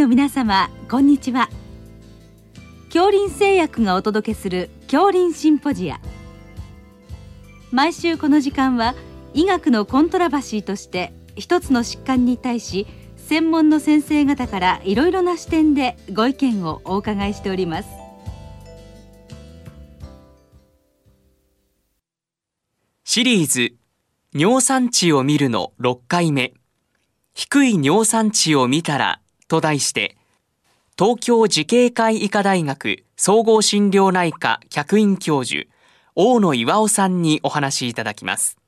の皆様こんにちは。恐林製薬がお届けする恐林シンポジア。毎週この時間は医学のコントラバシーとして一つの疾患に対し専門の先生方からいろいろな視点でご意見をお伺いしております。シリーズ尿酸値を見るの6回目。低い尿酸値を見たらと題して東京慈恵会医科大学総合診療内科客員教授大野岩尾さんにお話しいただきます。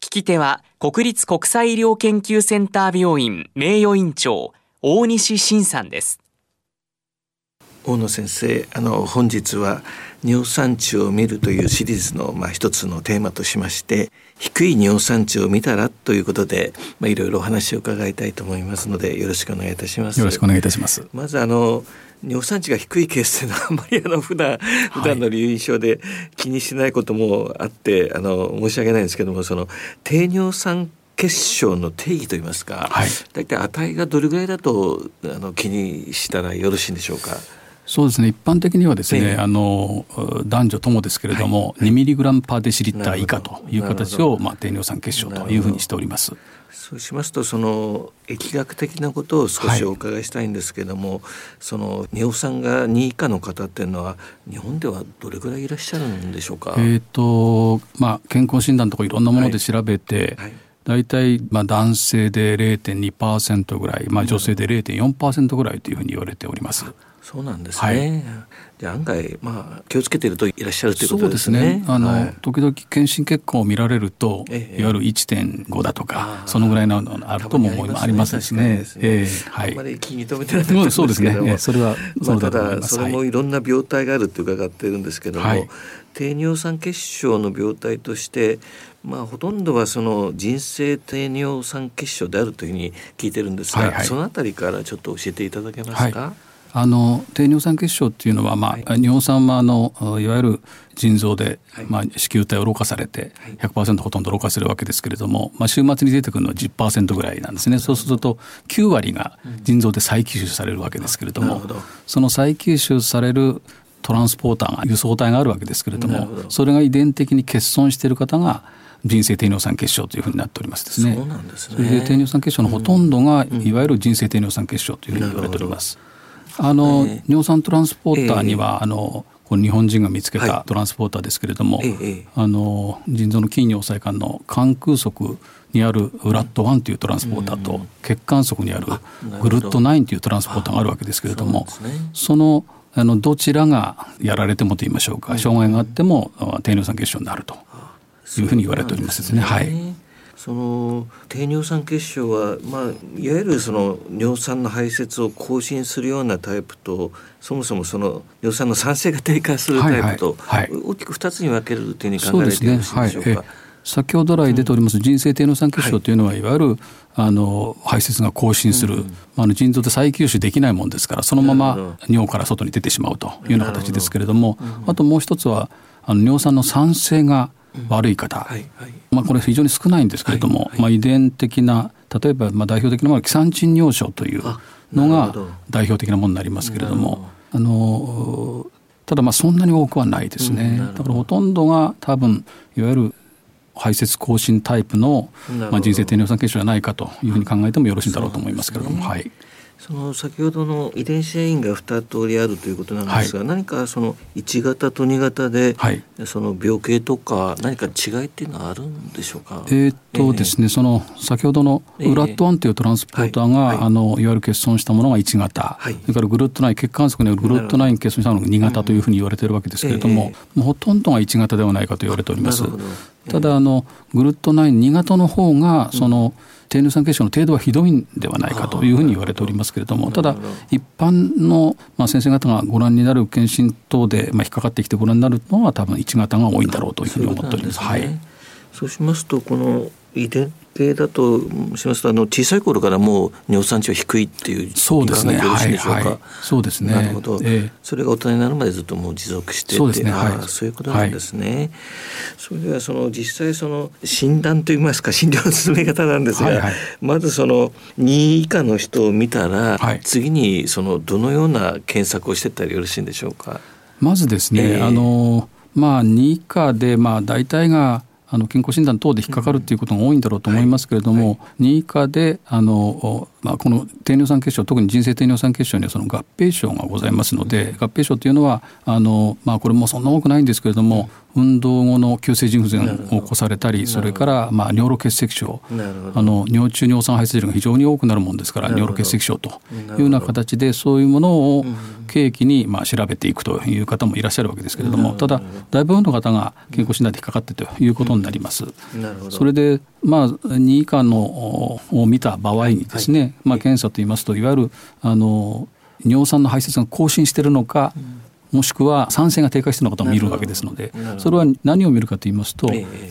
聞き手は国立国際医療研究センター病院名誉院長大西晋さんです。大野先生あの本日は尿酸値を見るというシリーズのまあ一つのテーマとしまして低い尿酸値を見たらということでまあいろいろお話を伺いたいと思いますのでよろしくお願いいたします。よろしくお願いいたします。まずあの尿酸値が低いケースというのはあんまりあの普段普段の留飲症で気にしないこともあって、はい、あの申し訳ないんですけどもその低尿酸結晶の定義といいますか、はい、大体値がどれぐらいだとあの気にしたらよろしいんでしょうか？そうですね。一般的にはですね、あの男女ともですけれども、はい、2ミリグラムパーデシリッター以下という形を、まあ、低尿酸血症というふうにしております。そうしますとその疫学的なことを少しお伺いしたいんですけども、はい、その尿酸が2以下の方っていうのは日本ではどれぐらいいらっしゃるんでしょうか？えっ、とまあ健康診断とかいろんなもので調べて、はい。はい大体まあ男性で0.2%ぐらい、まあ、女性で0.4%ぐらいというふうに言われております。そうなんですね。はい、じゃ案外まあ気をつけているといらっしゃるということですね。そうですね。あの、はい、時々検診結果を見られると、ええ、いわゆる1.5だとか、そのぐらいのあるとも思いありますしね。ええはい。あまり気に留めてないんですそうですね。それはまあただそれもいろんな病態があるって伺ってるんですけども、はい、低尿酸血症の病態としてまあ、ほとんどはその人生低尿酸血症であるというふうに聞いてるんですが、はいはい、そのあたりからちょっと教えていただけますか？はいあの低尿酸血症っていうのは、まあ、はい、尿酸はあのいわゆる腎臓で、はい、まあ、子宮体をろ過されて100%ほとんどろ過するわけですけれども、まあ、週末に出てくるのは10%ぐらいなんですね。そうすると9割が腎臓で再吸収されるわけですけれども、うん、その再吸収されるトランスポーターが輸送体があるわけですけれどもそれが遺伝的に欠損している方が人生低尿酸血症というふうになっておりますですね。そうなんですね。それで低尿酸血症のほとんどが、いわゆる人生低尿酸血症というふうに言われております。あの、えー、尿酸トランスポーターには、えー、あのこ日本人が見つけたトランスポーターですけれども、はい、あの腎臓の筋尿細管の肝空側にあるウラット1というトランスポーターと、血管側にあるグルット9というトランスポーターがあるわけですけれどもそのあのどちらがやられてもと言いましょうか障害があっても低尿酸血症になるというふうに言われておりますですね。はいその低尿酸血症は、まあ、いわゆるその尿酸の排泄を更新するようなタイプとそもそもその尿酸の酸性が低下するタイプと、はいはい、大きく2つに分けるというふうに考えてよろしいでしょうか？うね。はい、先ほど来出ております人生低尿酸血症というのは、いわゆるあの排泄が更新する、うん。あの腎臓で再吸収できないもんですからそのまま尿から外に出てしまうというような形ですけれども、あともう一つはあの尿酸の酸性が悪い方、はいはい、まあ、これ非常に少ないんですけれども、まあ、遺伝的な例えばまあ代表的なものはキサンチン尿症というのが代表的なものになりますけれどもあのただまあそんなに多くはないですね、うん、だからほとんどが多分いわゆる排泄更新タイプの、まあ、人生低尿酸血症じゃないかというふうに考えてもよろしいんだろうと思いますけれども。ね、はいその先ほどの遺伝子変異が2通りあるということなんですが、はい、何かその1型と2型で、はい、その病形とか何か違いっていうのはあるんでしょうか？えー、っとですね、えー、その先ほどのウラット1というトランスポーターが、えー、あのいわゆる欠損したものが1型、それからグルット9血管則によるグルット9欠損したものが2型というふうに言われているわけですけれども、ほとんどが1型ではないかと言われております。ただあのグルット92型の方がその、うん低尿酸血症の程度はひどいんではないかというふうに言われておりますけれどもただ一般の、まあ、先生方がご覧になる検診等で、まあ、引っかかってきてご覧になるのは多分1型が多いんだろうというふうに思っております。ね、はい、そうしますとこの遺伝計だとしますとあの小さい頃からもう尿酸値は低いっていうそうですね。はい、はい、そうですね。なるほど、えー、それが大人になるまでずっともう持続してそうですね。はい、そういうことなんですね。はい、それではその実際その診断といいますか診療の進め方なんですが、はいはい、まずその2位以下の人を見たら、はい、次にそのどのような検索をしていったらよろしいんでしょうか？まずですね、えー、あのまあ2以下でまあ大体があの健康診断等で引っかかるっていうことが多いんだろうと思いますけれども、はいはい、2以下であの、まあ、この低尿酸血症特に人生低尿酸血症にはその合併症がございますので合併症というのはあの、まあ、これもそんな多くないんですけれども、運動後の急性腎不全を起こされたりそれからまあ尿路結石症あの尿中尿酸排出量が非常に多くなるもんですから尿路結石症というような形でそういうものを契機にまあ調べていくという方もいらっしゃるわけですけれどもただ大部分の方が健康診断で引っかかってということになります。それでまあ2以下のを見た場合にですね、まあ、検査といいますといわゆるあの尿酸の排泄が更新しているのか、もしくは酸性が低下していると見るわけですのでそれは何を見るかと言いますと、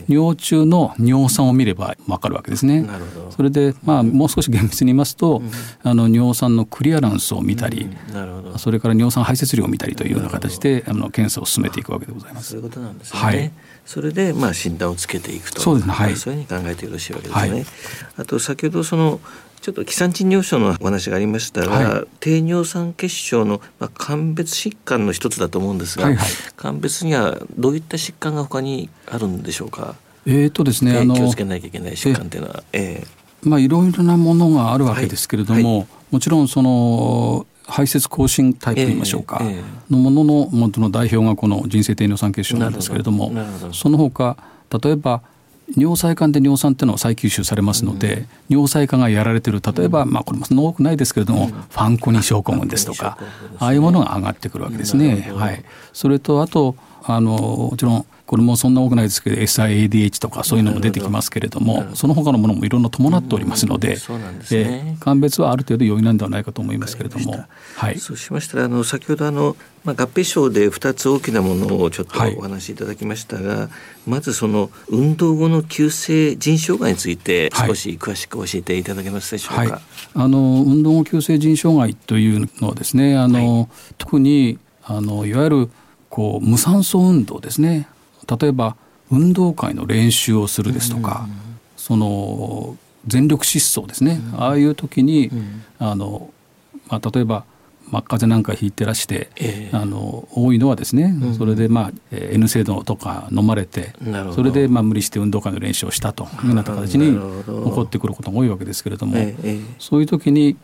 尿中の尿酸を見れば分かるわけですね。それで、まあ、もう少し厳密に言いますと、あの尿酸のクリアランスを見たり、それから尿酸排泄量を見たりというような形であの検査を進めていくわけでございます。そういうことなんですね、はい。それでまあ診断をつけていくと。そうですね、はい、そういうふうに考えてよろしいわけですね。はい、あと先ほどそのちょっと気酸賃尿症のお話がありましたが、はい、低尿酸血症の、まあ、鑑別疾患の一つだと思うんですが、はいはい、鑑別にはどういった疾患が他にあるんでしょうか？えーとですね、あの気をつけなきゃいけない疾患というのは、えー、まあいろいろなものがあるわけですけれども、はい、もちろんその排泄更新タイプといいましょうか、えーえー、のものの元の代表がこの人生低尿酸血症なんですけれどもその他例えば尿細管で尿酸っていうのは再吸収されますので、うん、尿細管がやられてる例えば、まあ、これもそんな多くないですけれども、うん、ファンコニ症候群ですとか、ああいうものが上がってくるわけですね。はい、それとあとあのもちろんこれもそんな多くないですけど SIADH とかそういうのも出てきますけれどもその他のものもいろんな伴っておりますので,、で鑑別はある程度容易なんではないかと思いますけれども、はい、そうしましたらあの先ほどあの、まあ、合併症で2つ大きなものをちょっとお話しいただきましたが、はい、まずその運動後の急性腎障害について少し詳しく教えていただけますでしょうか？はい、あの運動後急性腎障害というのはですねあの、特にあのいわゆるこう無酸素運動ですね例えば運動会の練習をするですとか、その全力疾走ですね、ああいう時に、あのまあ、例えば真っ風なんか引いてらして、えー、あの多いのはですね、うん、それで、まあ、N 制度とか飲まれてそれで、まあ、無理して運動会の練習をしたというような形に起こってくることが多いわけですけれども、えー、そういう時に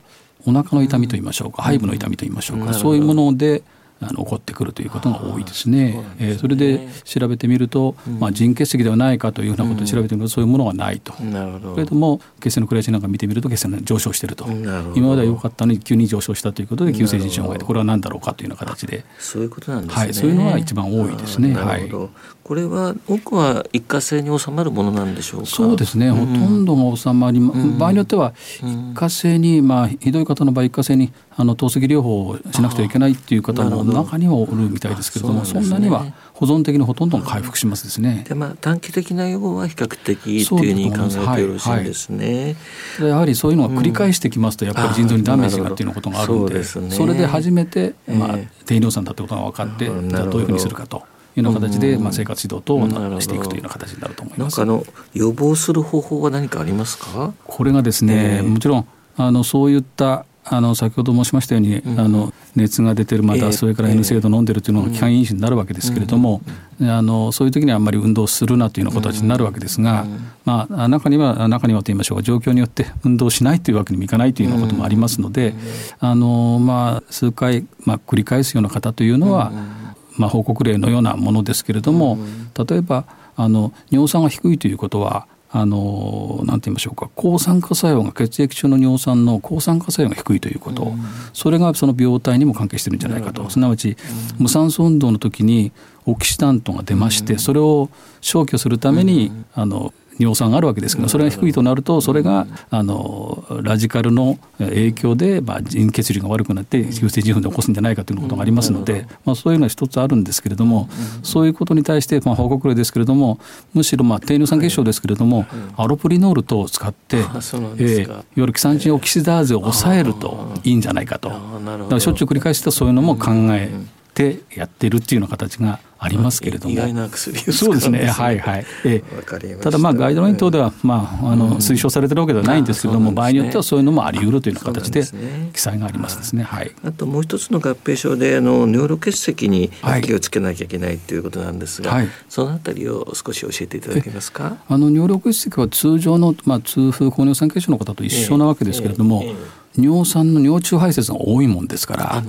お腹の痛みといいましょうか、背部の痛みといいましょうか、そういうものであの起こってくるということが多いですね。そえー、それで調べてみると、まあ、腎結石ではないかというようなことを調べてみるとそういうものはないと。なるほど。けれども血栓のクレアチンなんか見てみると血栓が上昇していると。今までは良かったのに急に上昇したということで急性腎障害でこれは何だろうかというような形で。そういうことなんですね。はい、そういうのは一番多いですね。はい。これは多くは一過性に収まるものなんでしょうか？そうですね。ほとんどが収まり、場合によっては一過性にまあひどい方の場合一過性にあの透析療法をしなくてはいけないっていう方も中にはおるみたいですけれどもそ,、んなには保存的にほとんど回復しますですね。でまあ短期的な予防は比較的っていうふうに考えてよろしいんですね。はい、やはりそういうのが繰り返してきますとやっぱり腎臓にダメージがっていうことがあるのでそれで初めて、まあ、低尿酸だってことが分かって、ど。ういうふうにするかと。いうような形で、まあ、生活指導等をしていくというような形になると思います。あの予防する方法は何かありますか？これがですね、もちろんあのそういったあの先ほど申しましたように、うん、あの熱が出てるまたそれから N 制度飲んでるというのが気管因子になるわけですけれども、あのそういう時にはあんまり運動するなというような形になるわけですが、まあ、中には中にはと言いましょうか状況によって運動しないというわけにもいかないというようなこともありますので、あのまあ、数回、まあ、繰り返すような方というのは、まあ、報告例のようなものですけれども例えばあの尿酸が低いということはあのなんて言いましょうか。抗酸化作用が血液中の尿酸の抗酸化作用が低いということ、うん、それがその病態にも関係してるんじゃないかと。すなわち、うん、無酸素運動の時にオキシダントが出まして、うん、それを消去するために、あの尿酸があるわけですけどそれが低いとなるとそれがあのラジカルの影響で、まあ、腎血流が悪くなって急性腎不で起こすんじゃないかということがありますので、まあ、そういうのは一つあるんですけれどもそういうことに対して、まあ、報告例ですけれどもむしろ、まあ、低尿酸血症ですけれども、アロプリノール等を使って、えー、いわゆるキサンチンオキシダーゼを抑えるといいんじゃないかと。だからしょっちゅう繰り返してそういうのも考えてやってるっていうような形がありますけれども、意外な薬そうですね。はいはい、えた。だまあガイドライン等では、まあ、あの推奨されてるわけではないんですけれども、場合によってはそういうのもあり得るというような形で記載がありますですね、はい、あともう一つの合併症であの尿路結石に気をつけなきゃいけないということなんですが、はい、そのあたりを少し教えていただけますか？あの尿路結石は通常の、まあ、痛風高尿酸血症の方と一緒なわけですけれども、尿酸の尿中排泄が多いもんですから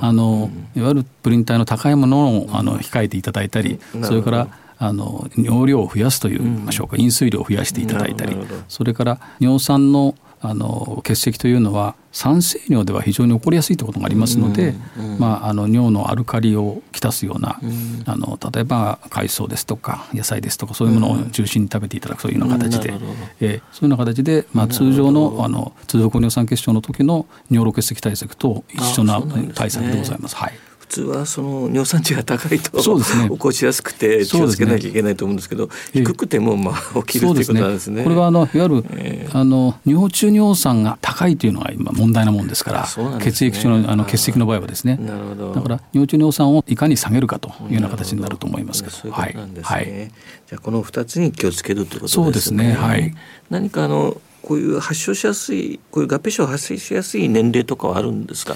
あの、いわゆるプリン体の高いものをあの控えていただいたり、それからあの尿量を増やすといいましょうか、飲水量を増やしていただいたりそれから尿酸のあの結石というのは酸性尿では非常に起こりやすいということがありますので、うんうん、まあ、あの尿のアルカリをきたすような、うん、あの例えば海藻ですとか野菜ですとかそういうものを中心に食べていただくというような形で、うん、えー、そういうような形で、まあ、通常のあの通常高尿酸血症の時の尿路結石対策と一緒な対策でございます。はい普通はその尿酸値が高いとそうです、ね、起こしやすくて気をつけなきゃいけないと思うんですけど、ね、低くてもまあ起きるということなんですね。これはあのいわゆる、えー、あの尿中尿酸が高いというのが今問題なもんですから、ね、血液中のあの血石の場合はですね。なるほど。だから尿中尿酸をいかに下げるかというような形になると思いますけど。そういうことなんですね。はい、じゃあこの二つに気をつけるということですね。そうですね。はい。何かあのこういう発症しやすいこういう合併症発生しやすい年齢とかはあるんですか？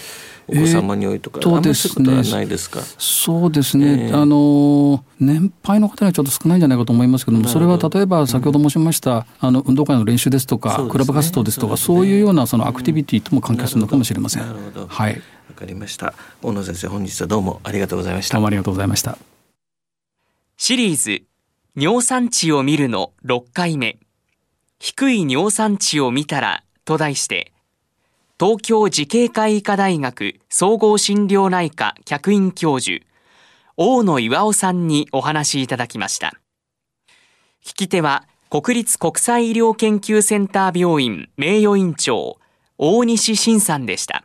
お子様に多いとか、えー、そうですね、ないですか？そうですね、えー、あの年配の方にはちょっと少ないんじゃないかと思いますけどもそれは例えば先ほど申しました、うん、あの運動会の練習ですとか、ね、クラブ活動ですとかそう、ね,、いうようなそのアクティビティとも関係するのかもしれません。なるほど。はい。わかりました。大野先生本日はどうもありがとうございました。どうもありがとうございましたシリーズ尿酸値を見るの6回目。低い尿酸値を見たらと題して東京慈恵会医科大学総合診療内科客員教授、大野岩尾さんにお話いただきました。聞き手は、国立国際医療研究センター病院名誉院長、大西晋さんでした。